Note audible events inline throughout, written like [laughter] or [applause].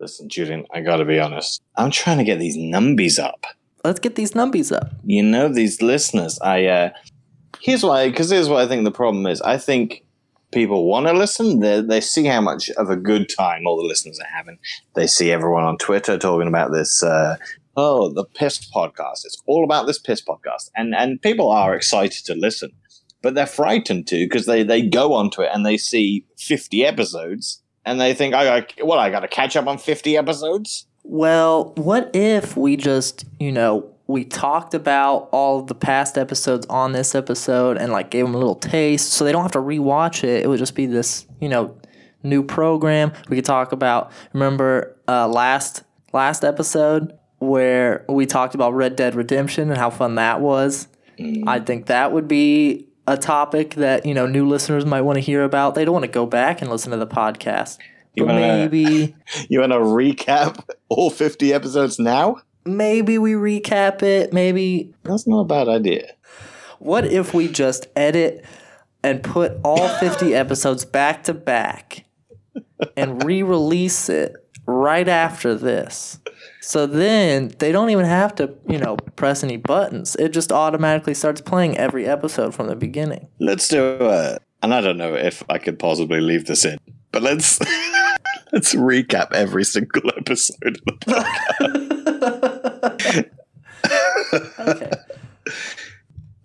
Listen, Julian, I gotta be honest. I'm trying to get these numbies up. Let's get these numbies up. You know, these listeners. I uh here's why, because here's what I think the problem is. I think people want to listen. They they see how much of a good time all the listeners are having. They see everyone on Twitter talking about this. Uh, oh, the piss podcast. It's all about this piss podcast, and and people are excited to listen, but they're frightened too because they they go onto it and they see fifty episodes and they think, I got well, I got to catch up on fifty episodes. Well, what if we just, you know, we talked about all of the past episodes on this episode and like gave them a little taste so they don't have to rewatch it. It would just be this, you know, new program. We could talk about remember uh, last last episode where we talked about Red Dead Redemption and how fun that was. I think that would be a topic that, you know, new listeners might want to hear about. They don't want to go back and listen to the podcast. You wanna- maybe [laughs] You want to recap all fifty episodes now? maybe we recap it. Maybe That's not a bad idea. what if we just edit and put all [laughs] 50 episodes back to back and re-release it right after this. So then they don't even have to, you know, press any buttons. It just automatically starts playing every episode from the beginning. Let's do it. and I don't know if I could possibly leave this in, but let's [laughs] let's recap every single [laughs] episode. Of the podcast. Okay.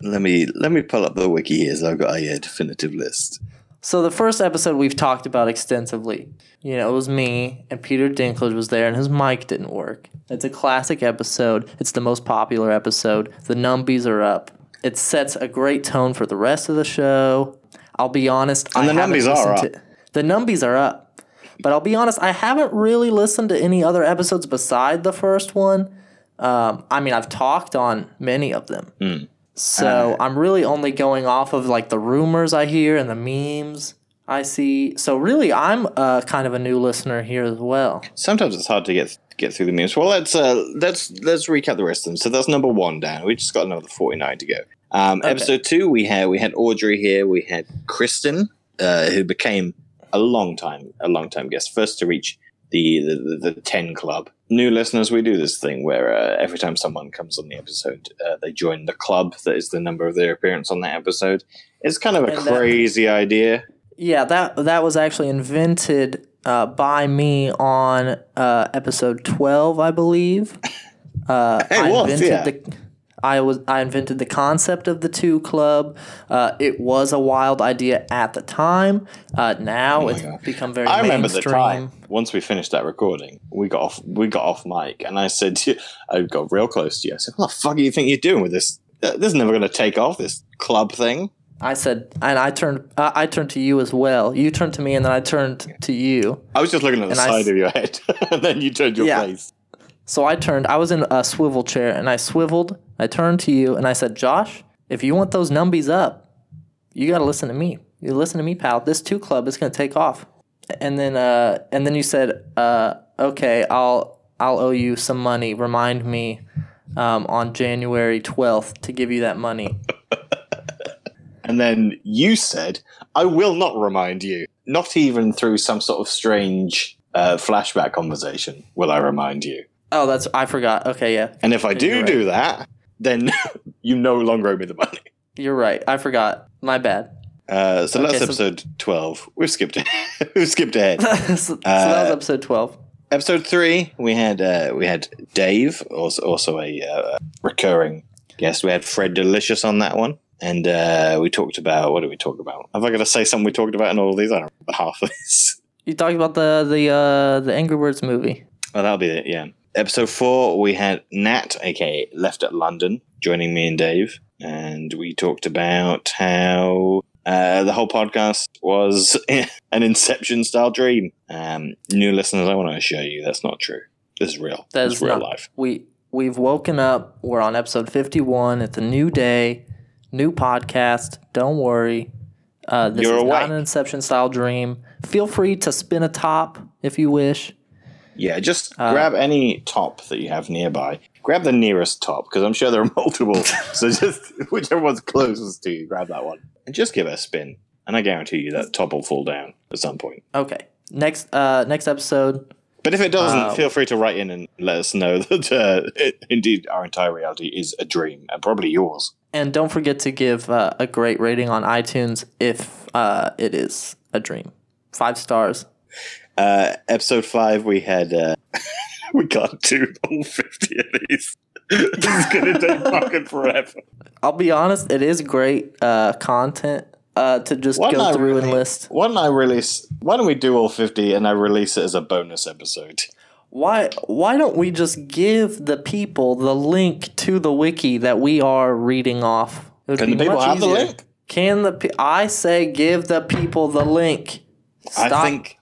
[laughs] let me let me pull up the wiki here, so I've got a uh, definitive list. So the first episode we've talked about extensively. You know, it was me and Peter Dinklage was there and his mic didn't work. It's a classic episode. It's the most popular episode. The numbies are up. It sets a great tone for the rest of the show. I'll be honest. And I the haven't numbies are listened To, the numbies are up. But I'll be honest, I haven't really listened to any other episodes beside the first one. Um, I mean, I've talked on many of them. Hmm. So I'm really only going off of like the rumors I hear and the memes I see. So really, I'm uh, kind of a new listener here as well. Sometimes it's hard to get get through the memes. Well, let's uh, let's let's recap the rest of them. So that's number one down. We just got another forty nine to go. Um, Okay. Episode two, we had we had Audrey here. We had Kristen, uh, who became a long time a long time guest, first to reach the the, the, the ten club. New listeners, we do this thing where uh, every time someone comes on the episode, uh, they join the club that is the number of their appearance on that episode. It's kind of a And that- crazy idea. Yeah, that that was actually invented uh, by me on uh, episode twelve, I believe. Uh, [laughs] I was, invented yeah. the. I was I invented the concept of the two club. Uh, it was a wild idea at the time. Uh, now it's Oh God. become very. I remember the time once we finished that recording, we got off we got off mic, and I said, to you, I got real close to you. I said, "What the fuck do you think you're doing with this? Uh, This is never going to take off. This club thing." I said, and I turned. Uh, I turned to you as well. You turned to me, and then I turned to you. I was just looking at the And I side of your head, [laughs] and then you turned your Yeah. face. So I turned. I was in a swivel chair, and I swiveled. I turned to you, and I said, "Josh, if you want those numbies up, you got to listen to me. You listen to me, pal. This two club is going to take off." And then, uh, and then you said, uh, "Okay, I'll I'll owe you some money. Remind me um, on January twelfth to give you that money." [laughs] And then you said, "I will not remind you, not even through some sort of strange uh, flashback conversation, will I remind you." Oh, that's I forgot. Okay, yeah, And if I do right. do that, then [laughs] you no longer owe me the money. you're right. I forgot. My bad. Uh, so that's so- episode twelve. We've skipped it. [laughs] We've skipped ahead. so, [laughs] so that was Uh, episode twelve. episode three, we had uh, we had Dave, also also a uh, recurring guest. We had Fred Delicious on that one, and uh, we talked about what did we talk about? Have I got to say something we talked about in all of these? I don't remember half of this. You talked about the the uh, the Angry Birds movie. Oh, that'll be it. Yeah. Episode four, we had Nat, aka Left at London, joining me and Dave, and we talked about how uh, the whole podcast was [laughs] an Inception style dream. Um, new listeners, I want to assure you that's not true. This is real. That This is is real not- life. We we've woken up. We're on episode fifty one. It's a new day, new podcast. Don't worry. Uh, this You're is awake. not an Inception style dream. Feel free to spin a top if you wish. Yeah, just Uh, grab any top that you have nearby. Grab the nearest top because I'm sure there are [laughs] multiple. so just [laughs] whichever one's closest to you, grab that one and just give it a spin. And I guarantee you that top will fall down at some point. Okay. Next uh next episode, But if it doesn't, Uh, feel free to write in and let us know [laughs] that uh, it, indeed our entire reality is a dream and probably yours. And don't forget to give uh, a great rating on iTunes if uh, it is a dream. Five stars. Uh, episode five, we had uh, [laughs] we can't do all fifty of these. [laughs] this is gonna take [laughs] fucking forever. I'll be honest, it is great uh, content uh, to just Why go through and list. Why don't I release? Why don't we do all fifty and I release it as a bonus episode? Why why don't we just give the people the link to the wiki that we are reading off? Can the people have the link? Can the pe- I say give the people the link? I think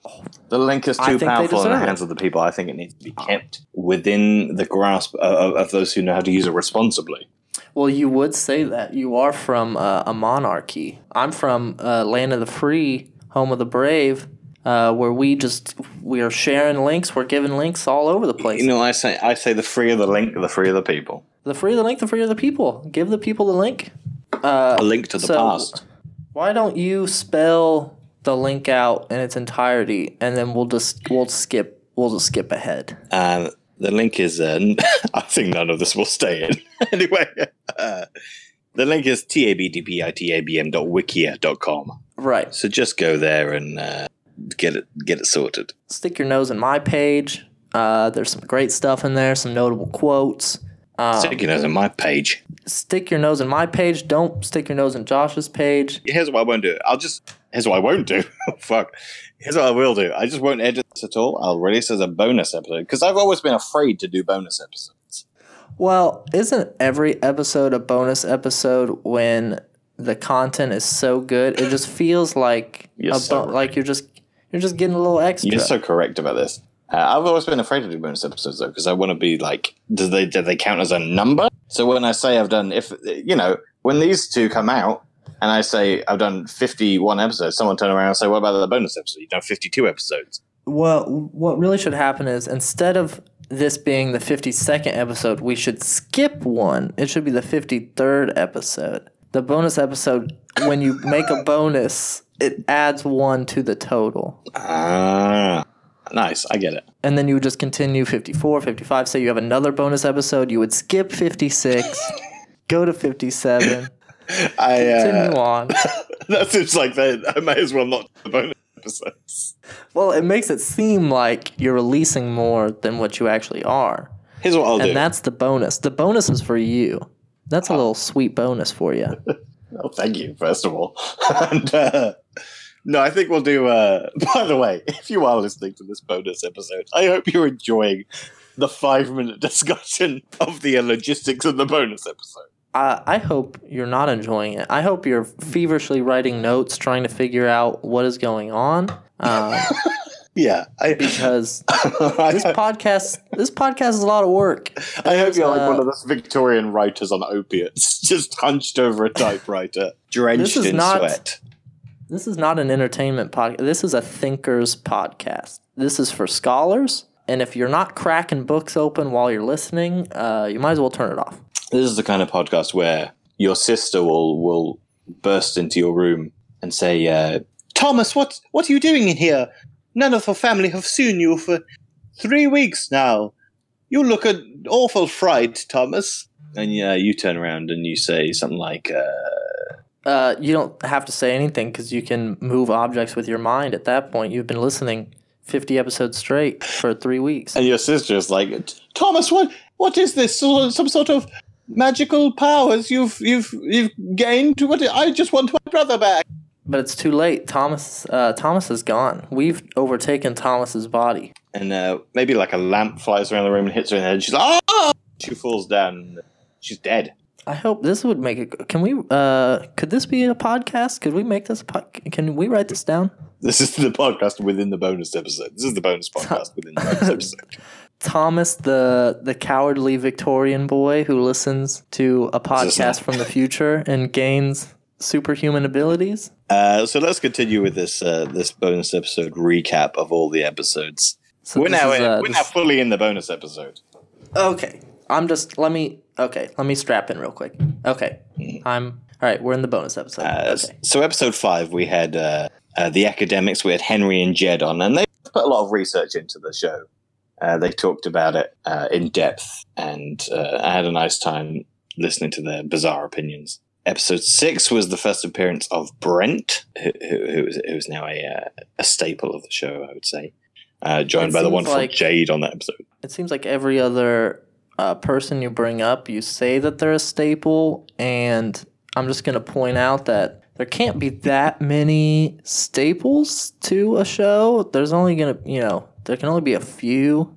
the link is too powerful in the it. hands of the people. I think it needs to be kept within the grasp of, of those who know how to use it responsibly. Well, you would say that you are from uh, a monarchy. I'm from uh, land of the free, home of the brave, uh, where we just we are sharing links. We're giving links all over the place. You know, I say, I say, the freer the link, the freer the people. the freer the link, the freer the people. Give the people the link. Uh, A link to the So- past. why don't you spell the link out in its entirety, and then we'll just we'll skip we'll just skip ahead. Um, the link is. Uh, [laughs] I think none of this will stay in [laughs] anyway. Uh, the link is tabdpitabm.wikia.com. Right. So just go there and uh, get it get it sorted. Stick your nose in my page. Uh, there's some great stuff in there. Some notable quotes. Um, Stick your nose on my page. stick your nose in my page. Don't stick your nose in Josh's page. Here's what I won't do. I'll just. Here's what I won't do. [laughs] Fuck. Here's what I will do. I just won't edit this at all. I'll release as a bonus episode because I've always been afraid to do bonus episodes. Well, isn't every episode a bonus episode when the content is so good? It just [laughs] feels like You're so bo- like you're just you're just getting a little extra. You're so correct about this. Uh, I've always been afraid to do bonus episodes though because I want to be like, do they do they count as a number? So when I say I've done, if you know, when these two come out and I say I've done 51 episodes, someone turn around and say, "What about the bonus episode? You've done 52 episodes." Well, what really should happen is instead of this being the 52nd episode, we should skip one. It should be the 53rd episode. The bonus episode, when you make a bonus, it adds one to the total. Ah, nice. I get it. And then you would just continue 54, 55. Say you have another bonus episode, you would skip 56, go to 57, I continue uh, on. [laughs] that seems like that. I may as well not the bonus episodes. Well, it makes it seem like you're releasing more than what you actually are. Here's what I'll do. And that's the bonus. The bonus is for you. That's a little sweet bonus for you. [laughs] Oh, thank you, first of all. [laughs] and uh, no, I think we'll do. Uh, by the way, if you are listening to this bonus episode, I hope you're enjoying the five minute discussion of the logistics of the bonus episode. I, I hope you're not enjoying it. I hope you're feverishly writing notes, trying to figure out what is going on. [laughs] Um, Yeah, I, because [laughs] this podcast, this podcast is a lot of work. I hope you're like uh, one of those Victorian writers on opiates, [laughs] just hunched over a typewriter, drenched is in not- sweat. This is not an entertainment podcast. This is a thinkers podcast. This is for scholars. And if you're not cracking books open while you're listening, uh, you might as well turn it off. This is the kind of podcast where your sister will will burst into your room and say, uh, "Thomas, what what are you doing in here? None of the family have seen you for three weeks now. You look an awful fright, Thomas." And uh, you turn around and you say something like, uh, Uh, you don't have to say anything because you can move objects with your mind at that point. You've been listening 50 episodes straight for three weeks. and your sister is like, "Thomas, what what is this? Some sort of magical powers you've you've you've gained? What? I just want my brother back." But it's too late. Thomas uh, Thomas is gone. We've overtaken Thomas's body. and uh, maybe like a lamp flies around the room and hits her in the head. She's like, "Ah!" She falls down. She's dead. I hope this would make it. Can we? Uh, could this be a podcast? Could we make this? A pod, can we write this down? This is the podcast within the bonus episode. This is the bonus [laughs] podcast within the bonus episode. Thomas, the the cowardly Victorian boy who listens to a podcast from the future and gains superhuman abilities. Uh, so let's continue with this uh, this bonus episode recap of all the episodes. So we're now is, uh, we're now fully in the bonus episode. Okay. I'm just let me okay, let me strap in real quick. Okay. I'm all right, we're in the bonus episode. Uh, okay. So episode five, we had uh, uh, the academics. We had Henry and Jed on, and they put a lot of research into the show. Uh, they talked about it uh, in depth, and uh, I had a nice time listening to their bizarre opinions. Episode six was the first appearance of Brent, who, who, who, is now a, uh, a staple of the show, I would say, uh, joined It by the wonderful like- Jade on that episode. It seems like every other uh, person you bring up, you say that they're a staple, and I'm just gonna point out that there can't be that many staples to a show. There's only gonna, you know, there can only be a few.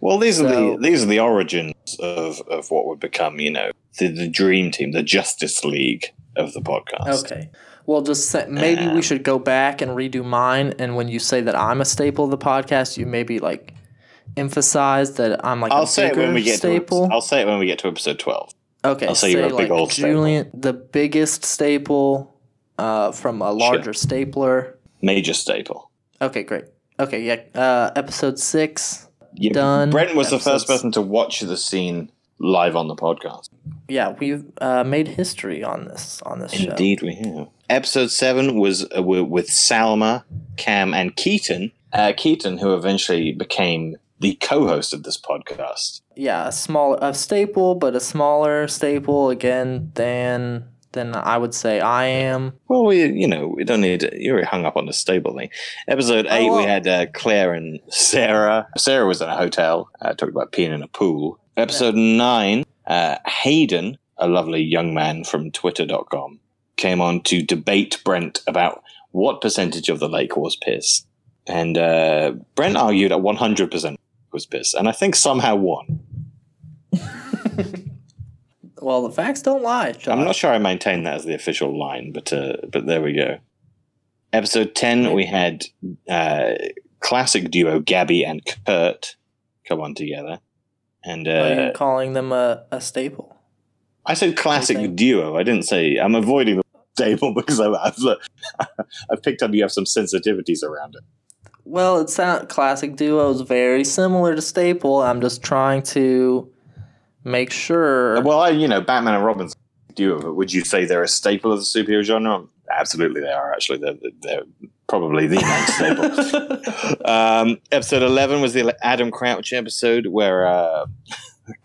Well, these are the these are the origins of, of what would become, you know, the, the dream team, the Justice League of the podcast. Okay. Well, just say, maybe we Um, should go back and redo mine. And when you say that I'm a staple of the podcast, you maybe like emphasize that I'm like I'll a say it when we get staple. to I'll say it when we get to episode twelve. okay, I'll say you're a big like old staple. Julian, the biggest staple uh, from a larger stapler. Major staple. Okay, great. Okay, yeah. Uh, episode six. Yeah, Done. Brent was the first person to watch the scene live on the podcast. Yeah, we've uh, made history on this on this show. Indeed, we have. Episode seven was uh, with Salma, Cam, and Keaton. Uh, Keaton, who eventually became the co-host of this podcast. Yeah, a small a staple, but a smaller staple again than than I would say I am. Well, we, you know, we don't need. You're hung up on the stable thing. Episode eight, we had uh, Claire and Sarah. Sarah was in a hotel, uh, talking about peeing in a pool. Episode nine, uh, Hayden, a lovely young man from Twitter.com, came on to debate Brent about what percentage of the lake was piss, and uh, Brent argued at 100 percent was piss, and I think somehow won. [laughs] Well, the facts don't lie. Josh. I'm not sure I maintain that as the official line, but uh, but there we go. Episode ten, we had uh, classic duo Gabby and Kurt come on together, and Are you uh, calling them a, a staple? I said classic duo. I didn't say I'm avoiding the staple [laughs] because I've I've, [laughs] I've picked up you have some sensitivities around it. Well, it's not classic duo is very similar to staple. I'm just trying to make sure. Well, I, you know, Batman and Robin's. But would you say they're a staple of the superhero genre? Absolutely, they are. Actually, they're, they're probably the main [laughs] staple. Um, episode 11 was the Adam Crouch episode where uh,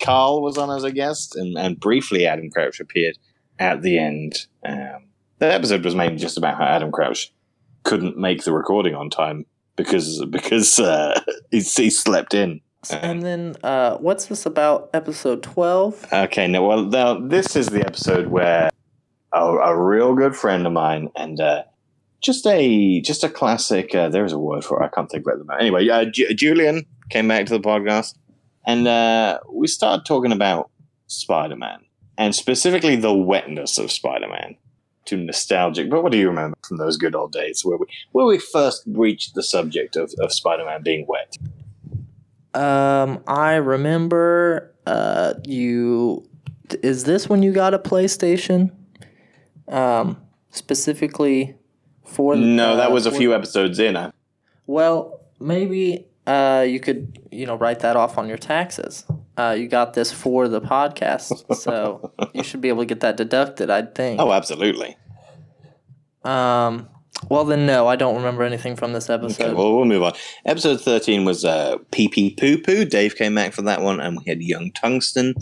Carl was on as a guest, and, and briefly Adam Crouch appeared at the end. Um, that episode was mainly just about how Adam Crouch couldn't make the recording on time because because uh, [laughs] he, he slept in. And then, uh, what's this about? Episode twelve. Okay, now, well, now this is the episode where a, a real good friend of mine and uh, just a just a classic. Uh, there's a word for it. I can't think of it moment. Anyway, uh, Ju- Julian came back to the podcast, and uh, we started talking about Spider Man and specifically the wetness of Spider Man. Too nostalgic, but what do you remember from those good old days where we where we first reached the subject of, of Spider Man being wet? Um, I remember. Uh, you. Is this when you got a PlayStation? Um, specifically for No, that uh, was a few episodes in. I, Well, maybe uh, you could, you know, write that off on your taxes. Uh, you got this for the podcast, so [laughs] you should be able to get that deducted. I'd think. oh, absolutely. Um. Well, then, no, I don't remember anything from this episode. Okay, well, we'll move on. Episode 13 was uh, Pee Pee Poo Poo. Dave came back for that one, and we had Young Tungsten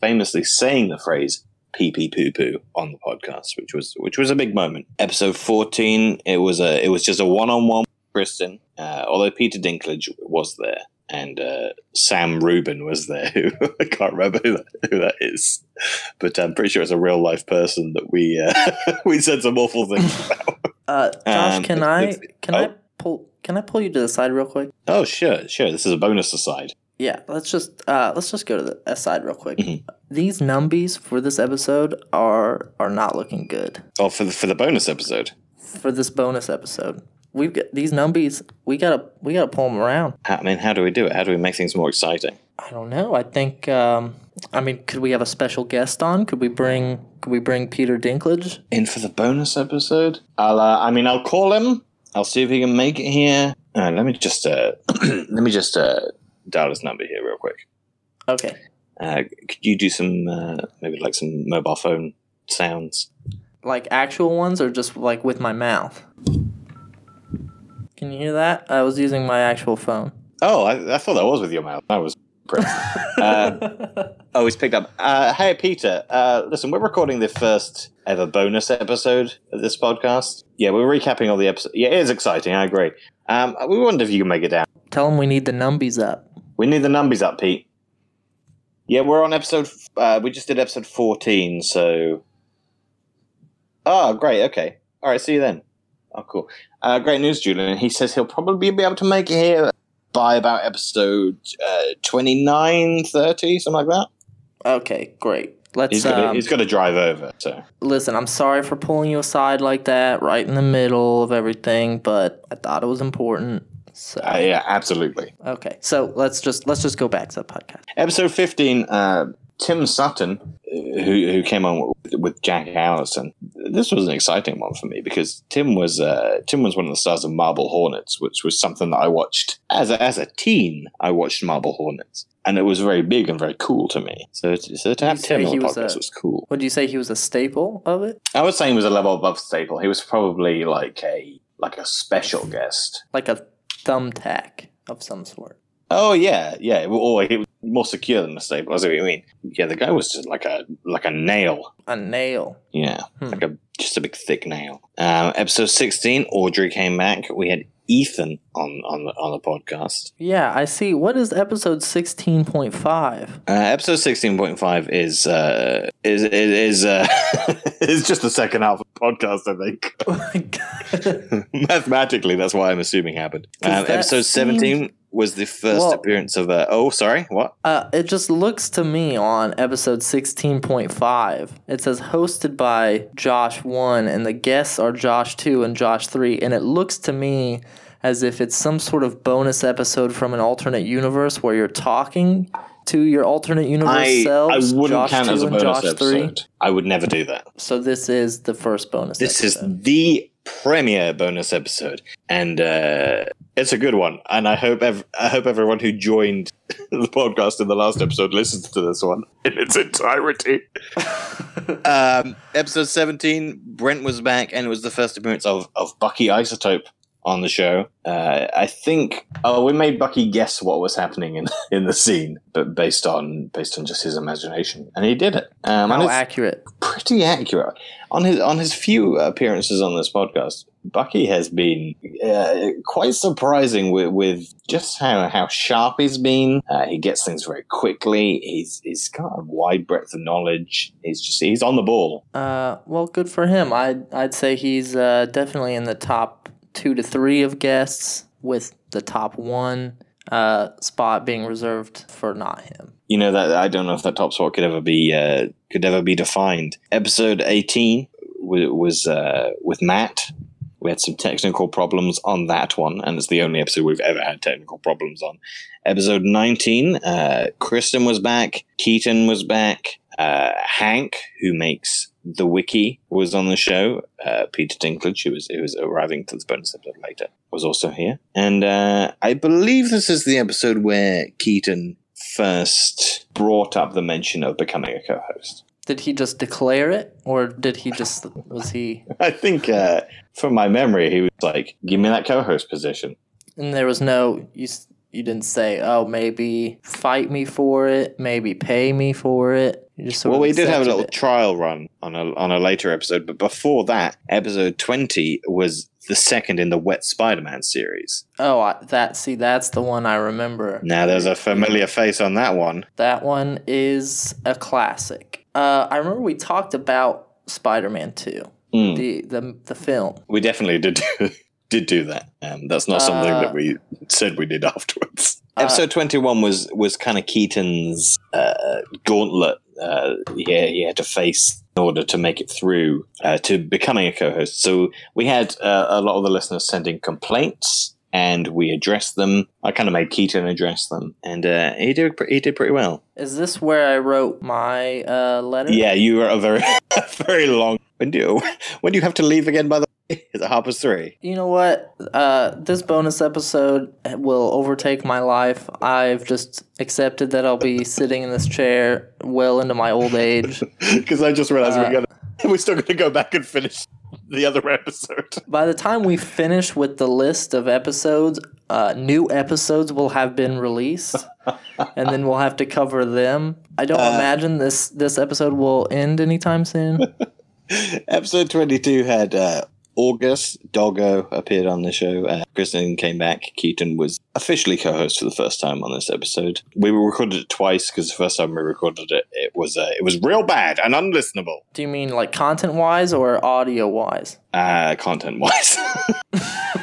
famously saying the phrase Pee Pee Poo Poo on the podcast, which was which was a big moment. Episode 14, it was a it was just a one on one with Kristen, uh, although Peter Dinklage was there. And uh, Sam Rubin was there, who [laughs] I can't remember who that, who that is, but I'm pretty sure it's a real life person that we uh, [laughs] we said some awful things about. Uh, Josh, Um, can I can oh. I pull can I pull you to the side real quick? Oh, sure, sure. This is a bonus aside. Yeah, let's just uh, let's just go to the aside real quick. Mhm. These numbies for this episode are are not looking good Oh, for the, for the bonus episode. for this bonus episode. We've got these numbies. We gotta we gotta pull them around. I mean, how do we do it? How do we make things more exciting? I don't know. I think. Um, I mean, could we have a special guest on? Could we bring? Could we bring Peter Dinklage? In for the bonus episode? I'll. Uh, I mean, I'll call him. I'll see if he can make it here. Uh, let me just. Uh, [clears throat] let me just uh, dial his number here real quick. Okay. Uh, could you do some uh, maybe like some mobile phone sounds? Like actual ones, or just like with my mouth? Can you hear that? I was using my actual phone. Oh, I, I thought that was with your mouth. I was uh, [laughs] oh, he's picked up. Uh, hey, Peter. Uh, listen, we're recording the first ever bonus episode of this podcast. Yeah, we're recapping all the episodes. Yeah, it is exciting. I agree. Um, we wonder if you can make it down. Tell him we need the numbies up. We need the numbers up, Pete. Yeah, we're on episode. Uh, we just did episode fourteen, so. Oh, great. Okay. All right. See you then. Oh, cool. Uh, great news, Julian. He says he'll probably be able to make it here by about episode uh, 29, 30, something like that. Okay, great. Let's He's got um, he's got to drive over. So listen. I'm sorry for pulling you aside like that, right in the middle of everything, but I thought it was important. So uh, yeah, absolutely. okay, so let's just let's just go back to the podcast. Episode fifteen. Uh, Tim Sutton, who who came on with, Jack Allison. This was an exciting one for me because Tim was uh, Tim was one of the stars of Marble Hornets, which was something that I watched as a, as a teen. I watched Marble Hornets, and it was very big and very cool to me. So so to have Tim on the was podcast a- was cool. Would you say he was a staple of it, I would say he was a level above Staple. He was probably like a like a special guest. like a thumbtack of some sort? Oh yeah, yeah. Or he was more secure than the Staple. I see what you mean. Yeah, the guy was just like a like a nail. A nail. Yeah, Hmm. like a just a big thick nail. Um, episode sixteen, Audrey came back. We had Ethan on on the on the podcast. Yeah, I see. What is episode sixteen point five? Uh, episode sixteen point five is uh, is is is, uh, [laughs] is just the second half of the podcast. I think [laughs] Oh my god. [laughs] mathematically, that's what I'm assuming happened. Um, episode seventeen seemed- was the first Well- appearance of. Uh, oh, sorry, what? Uh, it just looks to me on episode 16.5. It says hosted by Josh 1, and the guests are Josh 2 and Josh 3. And it looks to me as if it's some sort of bonus episode from an alternate universe where you're talking to your alternate universe I, I selves. wouldn't Josh count 2 as a bonus Josh 3. I would never do that. So this is the first bonus This episode. is the premiere bonus episode, and uh, it's a good one. And I hope ev- I hope everyone who joined [laughs] the podcast in the last episode listens to this one in its entirety. [laughs] um, episode seventeen, Brent was back, and it was the first appearance of of Bucky Isotope on the show. Uh, I think oh, we made Bucky guess what was happening in [laughs] in the scene, but based on based on just his imagination, and he did it. Um, How accurate. pretty accurate on his on his few appearances on this podcast. Bucky has been uh, quite surprising with, with just how, how sharp he's been. Uh, he gets things very quickly. He's he's got a wide breadth of knowledge. He's just he's on the ball. Uh, well, good for him. I'd I'd say he's uh, definitely in the top two to three of guests, with the top one uh, spot being reserved for not him. You know that I don't know if that top spot could ever be uh, could ever be defined. Episode eighteen was uh, with Matt. We had some technical problems on that one, and it's the only episode we've ever had technical problems on. Episode 19, uh, Kristen was back, Keaton was back, uh, Hank, who makes the wiki, was on the show. Uh, Peter Dinklage, who was, who was arriving to the bonus episode later, was also here. And uh, I believe this is the episode where Keaton first brought up the mention of becoming a co host. Did he just declare it, or did he just was he? [laughs] I think, uh, from my memory, he was like, "Give me that co-host position." And there was no you. You didn't say, "Oh, maybe fight me for it, maybe pay me for it." Well, we did have a little it. trial run on a on a later episode, but before that, episode twenty was the second in the Wet Spider-Man series. oh, I, that see, that's the one I remember. Now, there's a familiar face on that one. That one is a classic. Uh, I remember we talked about Spider-Man Two, Mm. the the the film. We definitely did do, [laughs] did do that. Um, that's not something Uh, that we said we did [laughs] afterwards. uh, Episode twenty one was was kind of Keaton's uh, gauntlet. Uh, he, he had to face in order to make it through uh, to becoming a co-host. So we had uh, a lot of the listeners sending complaints, and we addressed them. I kind of made Keaton address them, and uh, he did he did pretty well. Is this where I wrote my uh, letter? Yeah, you were a very [laughs] a very long. When do you, when do you have to leave again? By the [laughs] is it half past three? You know what? Uh, this bonus episode will overtake my life. I've just accepted that I'll be sitting in this chair well into my old age. [laughs] Because I just realized Uh, we're gonna [laughs] we're still gonna go back and finish the other episode. By the time we finish with the list of episodes, uh, new episodes will have been released, and then we'll have to cover them. I don't Uh, imagine this this episode will end anytime soon. Episode 22 had uh, August, Doggo appeared on the show. Uh, Kristen came back. Keaton was officially co host for the first time on this episode. We recorded it twice because the first time we recorded it, it was uh, it was real bad and unlistenable, Do you mean like content wise or audio wise? uh, content wise. [laughs]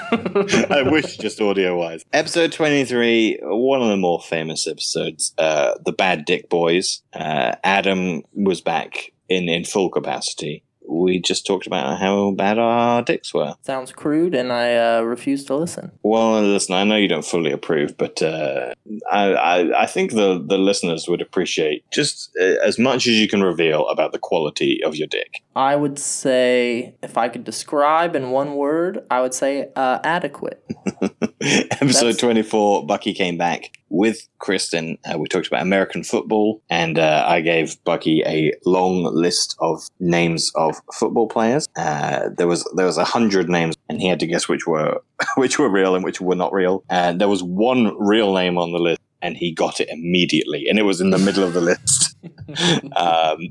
I wish just audio wise. Episode 23, one of the more famous episodes, uh, The Bad Dick Boys. Uh, Adam was back in, in full capacity. We just talked about how bad our dicks were. Sounds crude, and I uh, refuse to listen. Well, listen, I know you don't fully approve, but uh, I, I, I think the, the listeners would appreciate just uh, as much as you can reveal about the quality of your dick. I would say, if I could describe in one word, I would say uh, adequate. [laughs] [laughs] Episode That's- 24, Bucky came back with Kristen. Uh, we talked about American football, and uh, I gave Bucky a long list of names of football players. Uh, there was there was a hundred names, and he had to guess which were [laughs] which were real and which were not real. And there was one real name on the list, and he got it immediately, and it was in the middle of the list. [laughs] um,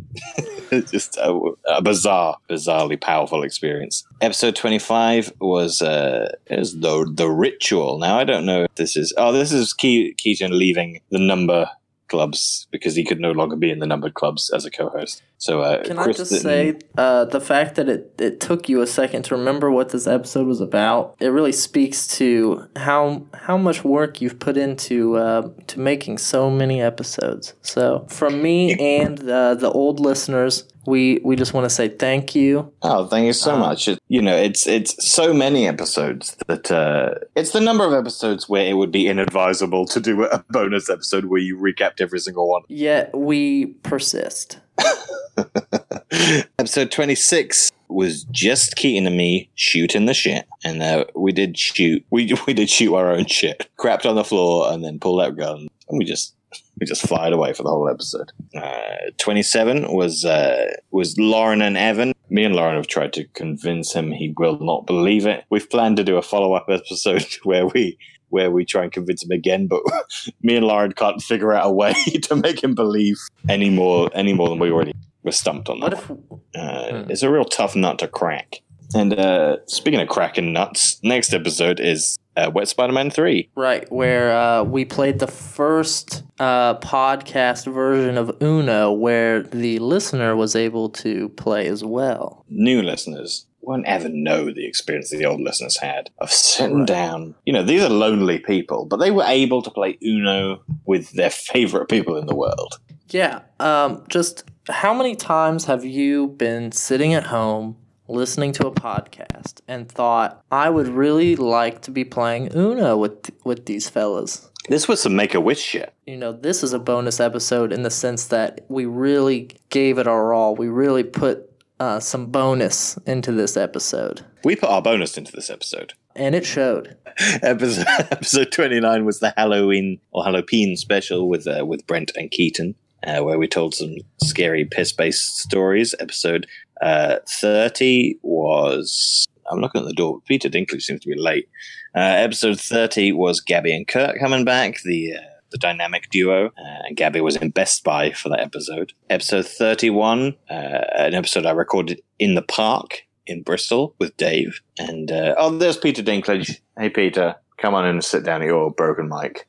[laughs] just a, a bizarre, bizarrely powerful experience. Episode twenty-five was uh, is the the ritual. Now I don't know if this is. Oh, this is Ke- Keaton leaving the number clubs because he could no longer be in the numbered clubs as a co-host. So uh, Can I just say uh, the fact that it, it took you a second to remember what this episode was about? It really speaks to how how much work you've put into uh, to making so many episodes. So from me and uh, the old listeners, we we just want to say thank you. Oh, thank you so Um, much. It, you know, it's it's so many episodes that uh, it's the number of episodes where it would be inadvisable to do a bonus episode where you recapped every single one. Yet we persist. [laughs] Episode 26 was just Keaton and me shooting the shit. And uh, we did shoot, we, [laughs] we did shoot our own shit. Crapped on the floor and then pulled out guns. And we just, we just fired away for the whole episode. Uh, 27 was, uh, was Lauren and Evan. Me and Lauren have tried to convince him he will not believe it. We've planned to do a follow up [laughs] episode where we, where we try and convince him again, but [laughs] me and Lauren can't figure out a way [laughs] to make him believe any more, any more than we already were stumped on that. What if Uh, Hmm. It's a real tough nut to crack. And uh, speaking of cracking nuts, next episode is uh, Wet Spider Man 3. Right, where uh, we played the first uh, podcast version of Uno, where the listener was able to play as well. New listeners won't ever know the experience the old listeners had of sitting Right. down. You know, these are lonely people, but they were able to play Uno with their favorite people in the world. Yeah, um, just how many times have you been sitting at home listening to a podcast and thought, I would really like to be playing Uno with with these fellas? This was some make a wish shit. you know, this is a bonus episode in the sense that we really gave it our all. We really put uh, some bonus into this episode, We put our bonus into this episode. and it showed. [laughs] episode episode 29 was the Halloween or Halloween special with uh, with Brent and Keaton, uh, where we told some scary piss based stories. Episode uh, 30 was. I'm looking at the door. Peter Dinklage seems to be late. Uh, episode 30 was Gabby and Kurt coming back, the uh, the dynamic duo. Uh, and Gabby was in Best Buy for that episode. Episode 31, uh, an episode I recorded in the park in Bristol with Dave. And uh, oh, there's Peter Dinklage. Hey, Peter, come on in and sit down at your broken mic.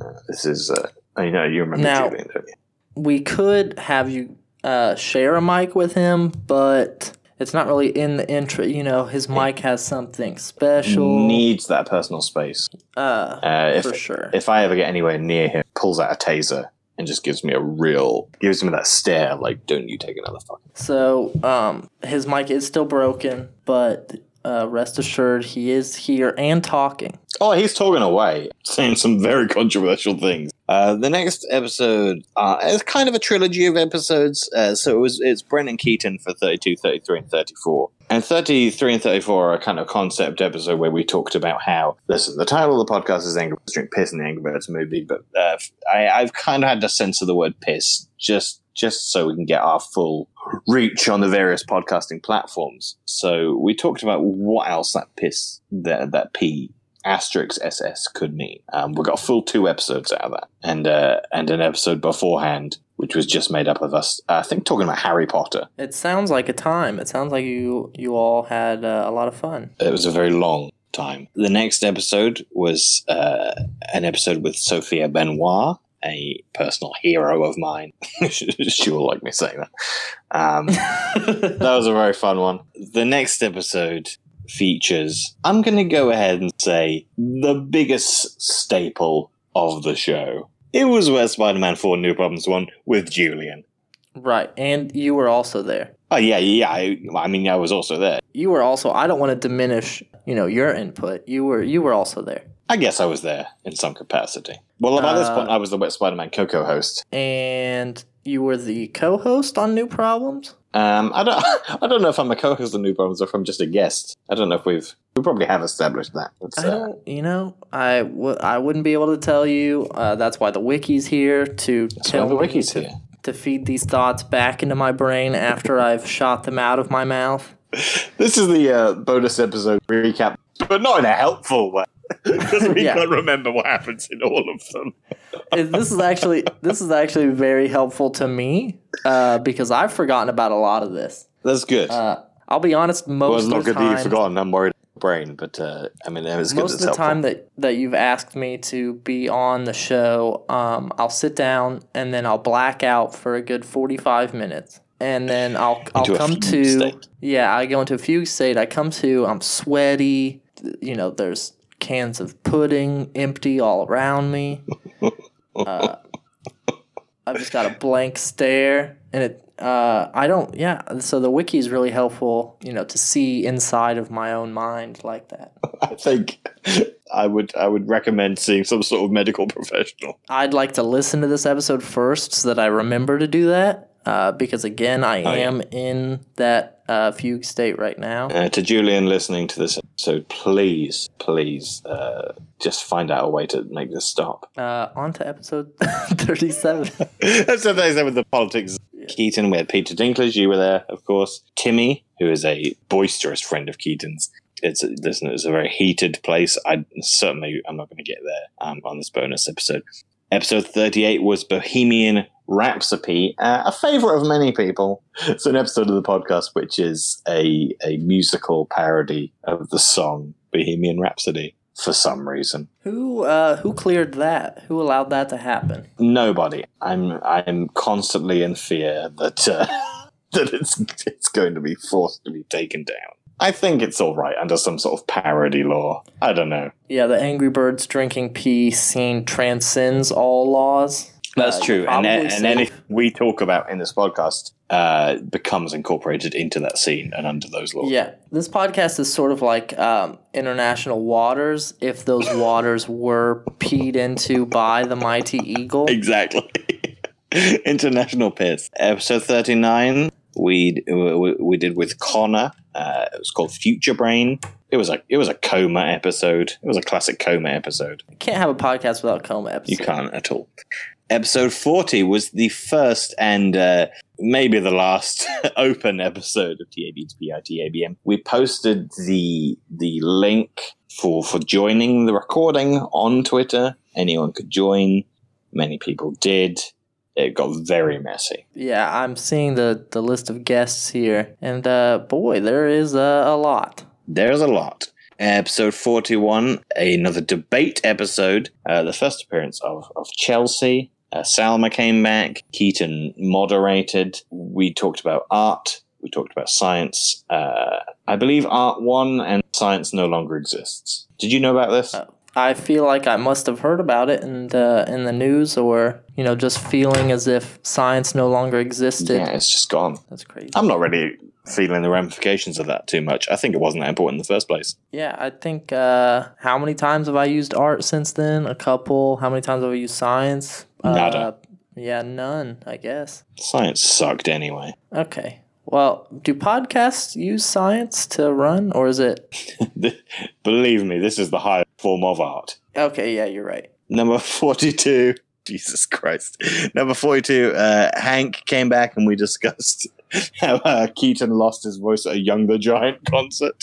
Uh, this is, uh, I know you remember Now- Julian, don't you? We could have you uh, share a mic with him, but it's not really in the intro. You know, his mic has something special. Needs that personal space. uh, Uh, if for sure. if I ever get anywhere near him, pulls out a taser and just gives me a real, gives me that stare like, don't you take another fucking. So, um, his mic is still broken, but uh, rest assured, he is here and talking. Oh, he's talking away, saying some very [laughs] controversial things. Uh, the next episode uh, is kind of a trilogy of episodes. Uh, so it was it's Brent and Keaton for 32, 33, and 34. And 33 and 34 are a kind of concept episode where we talked about how, listen, the title of the podcast is Angry Birds Drink Piss in the Angry Birds movie, but uh, I, I've kind of had to censor the word piss just just so we can get our full reach on the various podcasting platforms. So we talked about what else that piss that that P asterisk SS could mean. Um, we got a full two episodes out of that, and uh, and an episode beforehand, which was just made up of us. I think talking about Harry Potter. It sounds like a time. It sounds like you you all had uh, a lot of fun. It was a very long time. The next episode was uh, an episode with Sophia Benoit, a personal hero of mine. [laughs] she will like me saying that. Um, [laughs] that was a very fun one. The next episode features, I'm going to go ahead and say, the biggest staple of the show. It was where Spider Man 4 New Problems 1 with Julian. Right, and you were also there. Oh, yeah, yeah. I, I mean, I was also there. You were also. I don't want to diminish, you know, your input. You were you were also there. I guess I was there in some capacity. Well, by this Uh, point, I was the Wet Spider Man Coco host. And you were the co-host on New Problems. Um, I don't, [laughs] I don't know if I'm a co-host of New Problems or if I'm just a guest. I don't know if we've, we probably have established that. It's, I uh, don't, you know, I w- I wouldn't be able to tell you. Uh, that's why the wiki's here to that's tell the wiki's to, here. to feed these thoughts back into my brain after I've shot them out of my mouth. [laughs] This is the uh, bonus episode recap, but not in a helpful way. [laughs] Because we Yeah. can't remember what happens in all of them. This is actually this is actually very helpful to me uh, because I've forgotten about a lot of this. That's good. Uh, I'll be honest, well, most it's not of the good that you've time, forgotten. I'm worried brain, but uh, I mean, it was good. most of the helpful. time that that you've asked me to be on the show, um, I'll sit down and then I'll black out for a good forty five minutes, and then I'll [laughs] I'll Into come to state. yeah, I go into a fugue state. I come to, I'm sweaty. You know, there's cans of pudding empty all around me. [laughs] Uh, I've just got a blank stare, and it. Uh, I don't. Yeah. So the wiki is really helpful. You know, to see inside of my own mind like that. [laughs] I think I would I would recommend seeing some sort of medical professional. I'd like to listen to this episode first so that I remember to do that. Uh, because again, I Oh, yeah. am in that uh, fugue state right now. Uh, to Julian listening to this episode, please, please, uh, just find out a way to make this stop. Uh, on to episode [laughs] 37. so there's with the politics. Keaton, we had Peter Dinklage. You were there, of course. Timmy, who is a boisterous friend of Keaton's. It's a, listen, it's a very heated place. I certainly I'm not going to get there um, on this bonus episode. Episode 38 was Bohemian Rhapsody, uh, a favorite of many people. [laughs] It's an episode of the podcast which is a a musical parody of the song Bohemian Rhapsody for some reason. who uh, who cleared that? Who allowed that to happen? Nobody. I'm I'm constantly in fear that uh, [laughs] that it's it's going to be forced to be taken down. I think it's all right under some sort of parody law. I don't know. Yeah, the Angry Birds drinking pee scene transcends all laws. That's Uh, true, and and anything we talk about in this podcast uh, becomes incorporated into that scene and under those laws. Yeah, this podcast is sort of like um, international waters. If those [laughs] waters were peed into by the mighty eagle, Exactly. [laughs] International piss. Episode thirty nine. We, we we did with Connor. Uh, it was called Future Brain. It was a it was a coma episode. It was a classic coma episode. You can't have a podcast without coma You can't at all. Episode 40 was the first and uh, maybe the last [laughs] open episode of TABDPITABM. We posted the the link for for joining the recording on Twitter. Anyone could join. Many people did. It got very messy. Yeah, I'm seeing the the list of guests here, and uh, boy, there is uh, a lot. There's a lot. Episode 41, another debate episode. Uh, the first appearance of, of Chelsea. Uh, Salma came back. Keaton moderated. We talked about art. We talked about science. Uh, I believe art won and science no longer exists. Did you know about this? Uh, I feel like I must have heard about it in the in the news, or you know, just feeling as if science no longer existed. yeah, it's just gone. That's crazy. I'm not really feeling the ramifications of that too much. I think it wasn't that important in the first place. Yeah, I think. Uh, how many times have I used art since then? A couple. How many times have I used science? Nada. Uh, yeah, none. I guess. Science sucked anyway. Okay. Well, do podcasts use science to run, or is it? [laughs] Believe me, this is the highest form of art. Okay, yeah, you're right. Number 42. [laughs] Jesus Christ. Number 42. Uh, Hank came back and we discussed [laughs] how uh, Keaton lost his voice at a Young the Giant concert.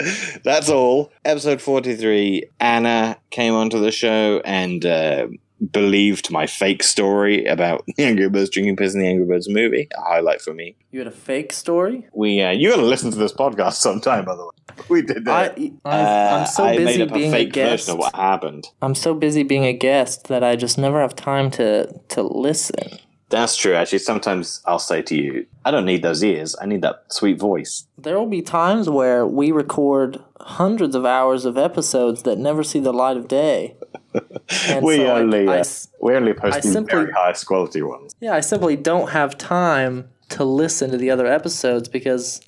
[laughs] That's all. Episode 43, Anna came onto the show and uh, believed my fake story about [laughs] the Angry Birds drinking piss in the Angry Birds movie. A highlight for me. you had a fake story? We, uh, you gotta listen to this podcast [laughs] sometime, by the way. We did that. I, I, I'm so Uh, busy made up a being a fake guest. version of what happened. I'm so busy being a guest that I just never have time to to listen. That's true. Actually, sometimes I'll say to you, I don't need those ears. I need that sweet voice. There will be times where we record hundreds of hours of episodes that never see the light of day. [laughs] We so only I uh, s- we only post the very highest quality ones. yeah, I simply don't have time to listen to the other episodes because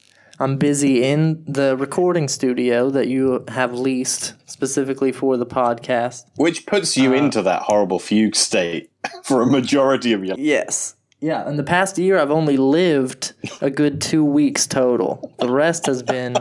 I'm busy in the recording studio that you have leased specifically for the podcast. Which puts you uh, into that horrible fugue state [laughs] for a majority of your Yes. Yeah, in the past year, I've only lived a good two weeks total. The rest has been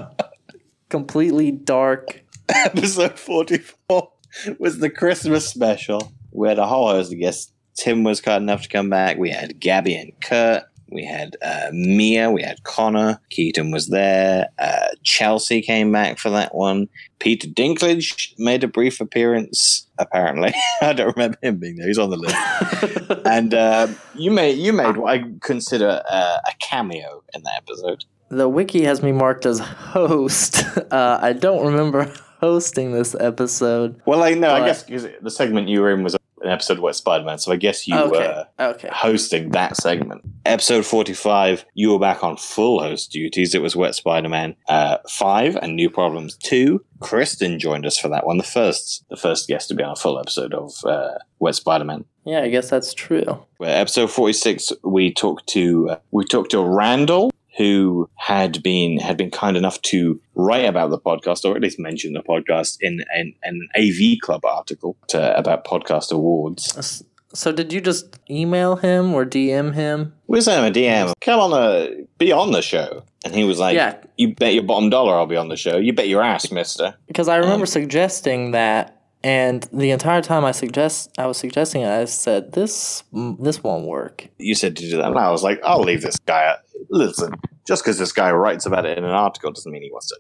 completely dark. [laughs] episode 44 was the Christmas special. We had a whole host of guests. Tim was kind enough to come back. We had Gabby and Kurt. We had uh, Mia. We had Connor. Keaton was there. Uh, Chelsea came back for that one. Peter Dinklage made a brief appearance. Apparently, [laughs] I don't remember him being there. He's on the list. [laughs] and uh, you made you made what I consider uh, a cameo in that episode. The wiki has me marked as host. [laughs] Uh, I don't remember hosting this episode. Well, I know. I guess the segment you were in was an episode of Wet Spider Man, so I guess you Okay. were Okay. hosting that segment. Episode 45, you were back on full host duties. It was Wet Spider Man uh, 5 and New Problems 2. Kristen joined us for that one, the first the first guest to be on a full episode of uh, Wet Spider Man. Yeah, I guess that's true. Where episode 46, we talked to uh, we talked to Randall, who had been had been kind enough to write about the podcast, or at least mention the podcast in an, an AV Club article to, about podcast awards. So, did you just email him or DM him? We sent him a DM. Come on, uh, be on the show, and he was like, Yeah. "You bet your bottom dollar I'll be on the show. You bet your ass, Mister." Because I remember Um, suggesting that, and the entire time I suggest I was suggesting it, I said this mm, this won't work. You said to do that, and I was like, "I'll leave this guy." Out. Listen, just because this guy writes about it in an article doesn't mean he wants to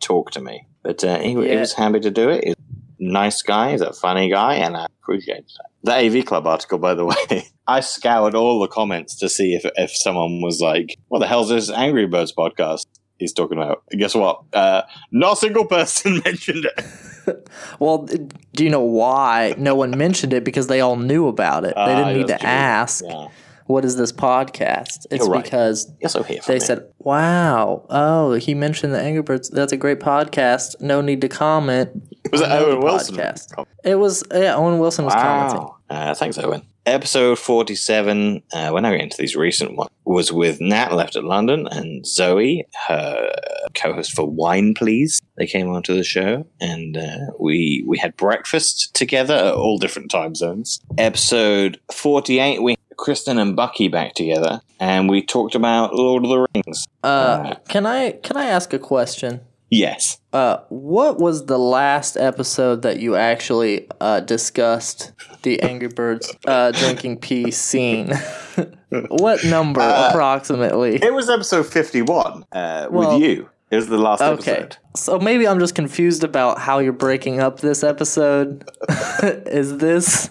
talk to me. But uh, he, he was happy to do it. He's a nice guy. He's a funny guy, and I appreciate that. The AV Club article, by the [laughs] way, I scoured all the comments to see if if someone was like, "What the hell's this Angry Birds podcast?" He's talking about. Guess what? Uh, not a single person [laughs] mentioned it. [laughs] Well, do you know why no one mentioned it? Because they all knew about it. They Ah, didn't need to true. ask, Yeah. "What is this podcast?" It's right. because so they me. said, "Wow, oh, he mentioned the Angry Birds. That's a great podcast. No need to comment." was it Owen Wilson? podcast. It was yeah. Owen Wilson was commenting. Uh, thanks, Owen. Episode 47, uh, we're now getting to these recent ones, was with Nat left at London and Zoe, her co host for Wine Please. They came onto the show and uh, we, we had breakfast together at all different time zones. Episode 48, we had Kristen and Bucky back together and we talked about Lord of the Rings. Uh, can I can I ask a question? Yes. Uh, what was the last episode that you actually uh, discussed the Angry Birds uh, drinking pee [laughs] scene? [laughs] what number Uh, approximately? It was episode 51 uh, Well, with you. Was the last Okay, episode. so maybe I'm just confused about how you're breaking up this episode. [laughs] is this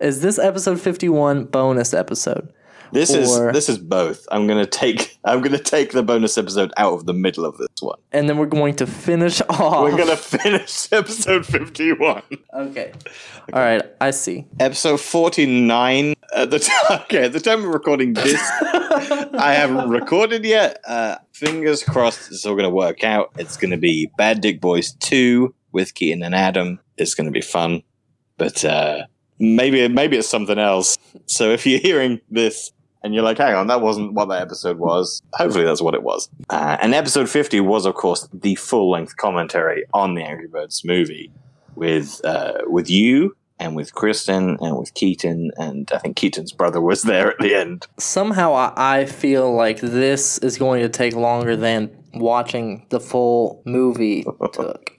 is this episode 51 bonus episode? This Or- is this is both. I'm gonna take [laughs] I'm gonna take the bonus episode out of the middle of this one. And then we're going to finish [laughs] off. We're gonna finish [laughs] episode 51. Okay. All right, I see. Episode 49 at the time. Okay, at the time of recording this, I haven't recorded yet. Uh, fingers crossed, it's all gonna work out. It's gonna be Bad Dick Boys 2 with Keaton and Adam. It's gonna be fun, but uh, maybe maybe it's something else. So if you're hearing this and you're like, hang on, that wasn't what that episode was. Hopefully, that's what it was. Uh, and episode 50 was, of course, the full length commentary on the Angry Birds movie with uh, with you and with Kristen and with Keaton. And I think Keaton's brother was there at the end. Somehow I, I feel like this is going to take longer than watching the full movie took.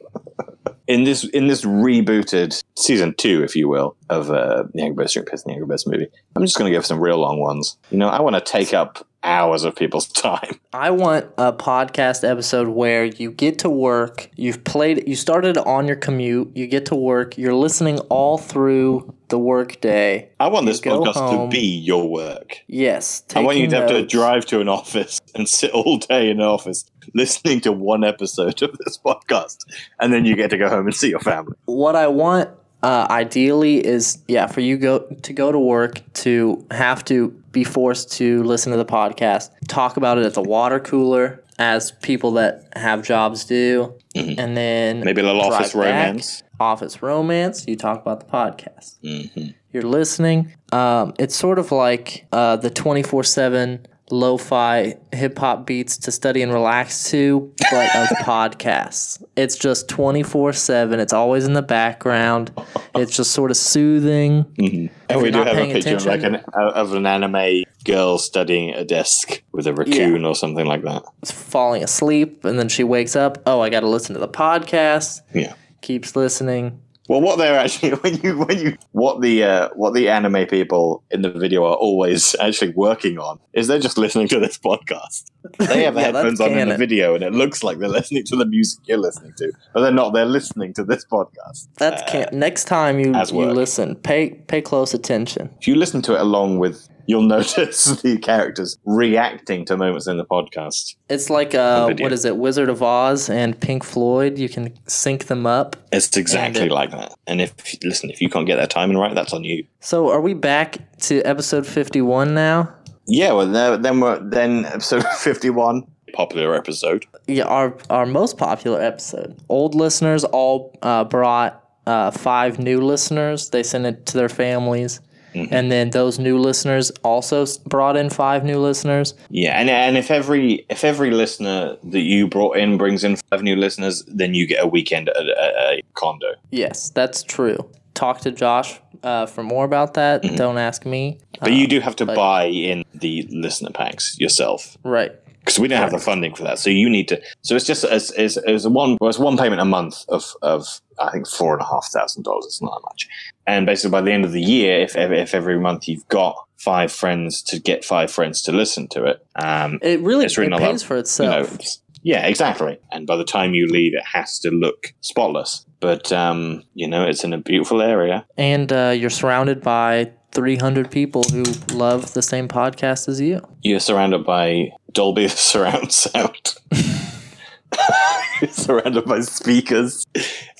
In this in this rebooted season two, if you will, of uh, the Angry Birds Drink Piss and the Angry Birds movie. I'm just going to give some real long ones. You know, I want to take up hours of people's [laughs] time. I want a podcast episode where you get to work, you've played, you started on your commute, you get to work, you're listening all through the work day. I want this podcast home. to be your work. Yes, I want you to have to drive to an office [laughs] and sit all day in an office [laughs] listening to one episode of this podcast, and then you get to go home and see your family. what I want uh, ideally is yeah for you go to go to work to have to be forced to listen to the podcast, talk about it at the water cooler as people that have jobs do, and then Mm-hmm. Maybe a little office back. romance. Office romance. You talk about the podcast. Mm-hmm. You're listening. Um, it's sort of like uh, the twenty four seven lo-fi hip hop beats to study and relax to, but of [laughs] podcasts. It's just twenty four seven. It's always in the background. It's just sort of soothing. Mm-hmm. And we do have a picture of like an of an anime girl studying at a desk with a raccoon or something like that. It's falling asleep, and then she wakes up. Oh, I got to listen to the podcast. Yeah. Keeps listening. Well, what they're actually [laughs] when you when you what the uh, what the anime people in the video are always actually working on is they're just listening to this podcast. They have [laughs] Yeah, headphones on in the video, and it looks like they're listening to the music you're listening to, but they're not. They're listening to this podcast. That's can next time you you listen, pay pay close attention. If you listen to it along with, you'll [laughs] notice the characters reacting to moments in the podcast. It's like uh, what is it, Wizard of Oz and Pink Floyd? You can sync them up. It's exactly it- like that. And if listen, if you can't get that timing right, that's on you. So are we back to episode fifty one now? Yeah, well, then, then we're then episode [laughs] fifty-one, popular episode. Yeah, our our most popular episode. Old listeners all uh, brought uh, five new listeners. They sent it to their families, Mm-hmm. and then those new listeners also brought in five new listeners. Yeah, and and if every if every listener that you brought in brings in five new listeners, then you get a weekend at a, a condo. Yes, that's true. Talk to Josh uh, for more about that. Mm-hmm. Don't ask me. But you do have to buy in the listener packs yourself Right. because we don't have the funding for that. So you need to. So it's just as as one well, it's one payment a month of of I think four and a half thousand dollars. It's not that much. And basically, by the end of the year, if ev- if every month you've got five friends to get five friends to listen to it, um, It really It's really it pays that- for you know, itself. it's- yeah, exactly. And by the time you leave, it has to look spotless. But um, you know, it's in a beautiful area. and uh, you're surrounded by 300 people who love the same podcast as you. You're surrounded by Dolby [laughs] surround sound. [laughs] You're surrounded by speakers,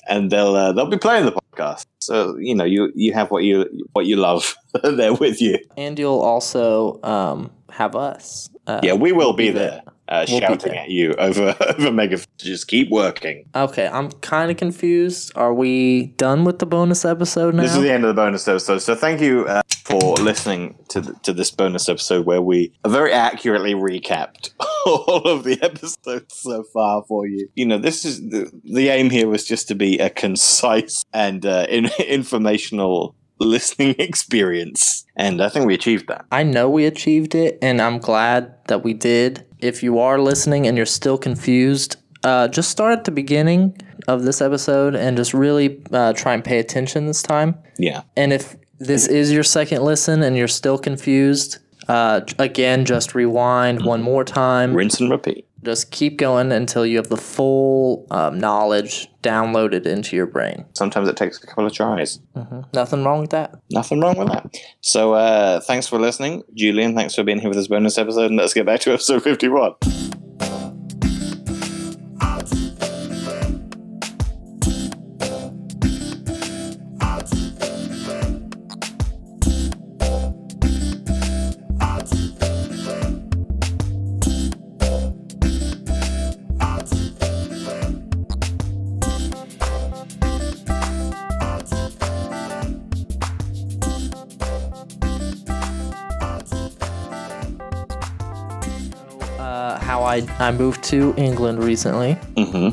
and they'll uh, they'll be playing the podcast. So you know, you you have what you what you love [laughs] there with you. And you'll also um, have us. Uh, Yeah, we will be be there. there. Uh, We'll shouting at you [laughs] over over megaphone. Just keep working. Okay, I'm kind of confused. Are we done with the bonus episode now? This is the end of the bonus episode. So thank you uh, for listening to th- to this bonus episode where we very accurately recapped [laughs] all of the episodes so far for you. You know, this is the, the aim here was just to be a concise and uh, in, [laughs] informational listening [laughs] experience, and I think we achieved that. I know we achieved it, and I'm glad that we did. If you are listening and you're still confused, uh, just start at the beginning of this episode and just really uh, try and pay attention this time. Yeah. And if this is your second listen and you're still confused, uh, again, just rewind one more time. Rinse and repeat just keep going until you have the full um, knowledge downloaded into your brain. Sometimes it takes a couple of tries. Mm-hmm. Nothing wrong with that. Nothing wrong with that. So, uh, thanks for listening, Julian. Thanks for being here with this bonus episode, and let's get back to episode 51. I, moved to England recently. Mm-hmm.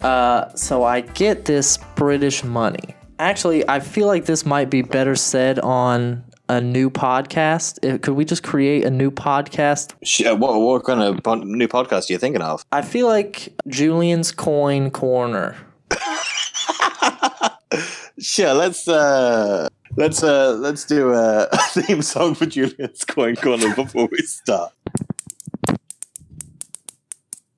Uh, so I get this British money. Actually, I feel like this might be better said on a new podcast. Could we just create a new podcast? Sh- uh, What, what kind of po- new podcast are you thinking of? I feel like Julian's Coin Corner. [laughs] Sure, let's uh let's uh let's do a [laughs] theme song for Julian's Coin Corner before we start.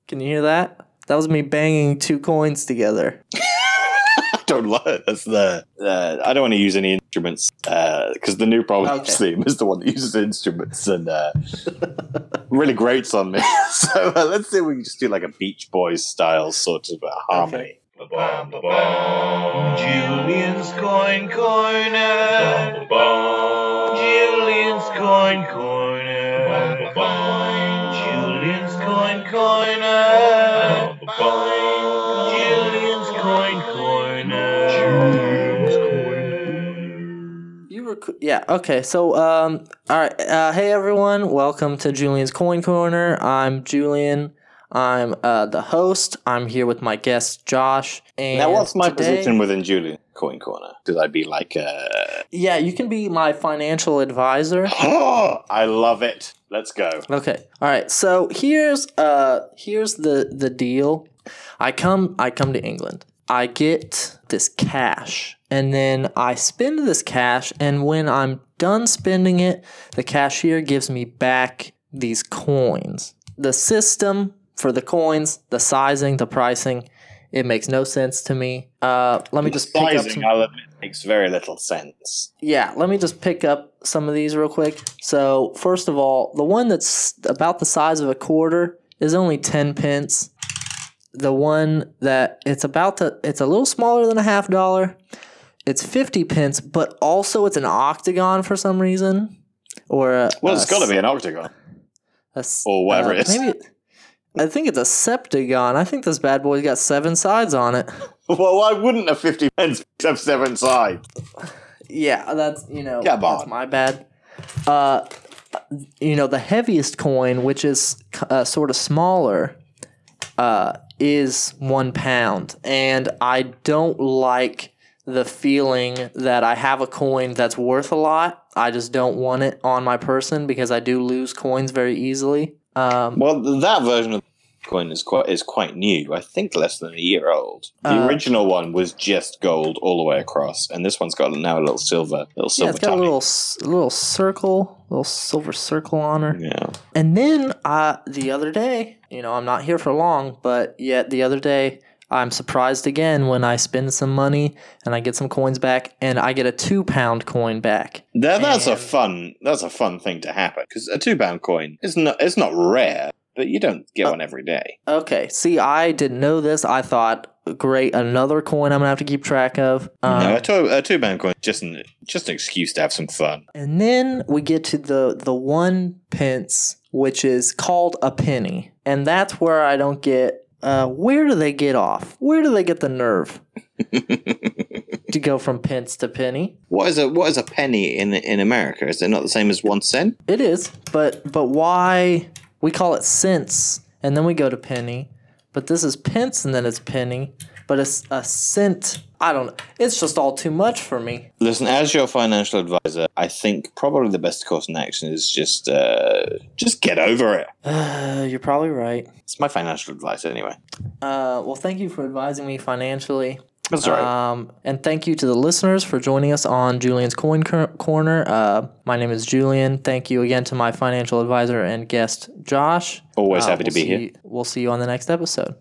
Can you hear that? That was me banging two coins together. [laughs] I don't like it. That's the uh, I don't want to use any instruments because the new problem Okay. theme is the one that uses instruments and uh, [laughs] really grates on me. [laughs] so uh, let's see if we can just do like a Beach Boys style sort of uh, harmony. Bum. Julian's coin corner. Julian's coin corner. Julian's coin corner. Julian's coin corner. You were yeah okay. So um all right. Uh, hey everyone, welcome to Julian's Coin Corner. I'm Julian. I'm uh, the host. I'm here with my guest Josh. And Now, what's my today- position within Julian Coin Corner? Should I be like, uh, Yeah, you can be my financial advisor. [gasps] oh, I love it. Let's go. Okay. All right. So here's uh here's the the deal. I come I come to England. I get this cash and then I spend this cash and when I'm done spending it, the cashier gives me back these coins. The system for the coins, the sizing, the pricing, it makes no sense to me. Uh let me just pick up some I'll admit, makes very little sense. yeah, let me just pick up some of these real quick. So, first of all, the one that's about the size of a quarter is only 10 pence. The one that it's about to, it's a little smaller than a half dollar. It's 50 pence, but also it's an octagon for some reason. Or a, Well, a it's got to be an octagon. a or whatever uh, it is. Maybe, I think it's a septagon. I think this bad boy's got seven sides on it. [laughs] Well, why wouldn't a 50 pence have seven sides? Yeah, that's you know Come that's my bad. Uh, you know the heaviest coin, which is uh, sort of smaller, uh, is one pound, and I don't like the feeling that I have a coin that's worth a lot. I just don't want it on my person because I do lose coins very easily. Um, Well, that version of the coin is quite is quite new. I think less than a year old. The Uh, original one was just gold all the way across, and this one's got now a little silver, little yeah, silver it's got a little s- little circle, little silver circle on her. Yeah. And then uh, the other day, you know, I'm not here for long, but yet the other day, I'm surprised again when I spend some money and I get some coins back and I get a two pound coin back. That, that's a fun. That's a fun thing to happen because a two pound coin is not. It's not rare, but you don't get Uh, one every day. Okay, see, I didn't know this. I thought, great, another coin I'm gonna have to keep track of. Um, no, a two, a two pound coin just an just an excuse to have some fun. And then we get to the the one pence, which is called a penny, and that's where I don't get. Uh, where do they get off? Where do they get the nerve [laughs] to go from pence to penny? What is a what is a penny in in America? Is it not the same as one cent? It is, but but why we call it cents and then we go to penny, but this is pence and then it's penny, but it's a cent. I don't know. It's just all too much for me. Listen, as your financial advisor, I think probably the best course in action is just uh, just get over it. Uh, [sighs] you're probably right. It's my financial advice anyway. Uh, well, thank you for advising me financially. That's right. Um, and thank you to the listeners for joining us on Julian's Coin Cor- Corner. Uh, my name is Julian. Thank you again to my financial advisor and guest, Josh. Always Uh, happy to we'll be here. see- We'll see you on the next episode.